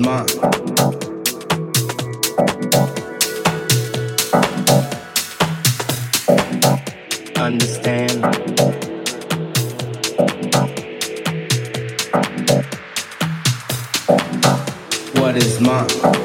mine. Understand. What is mine?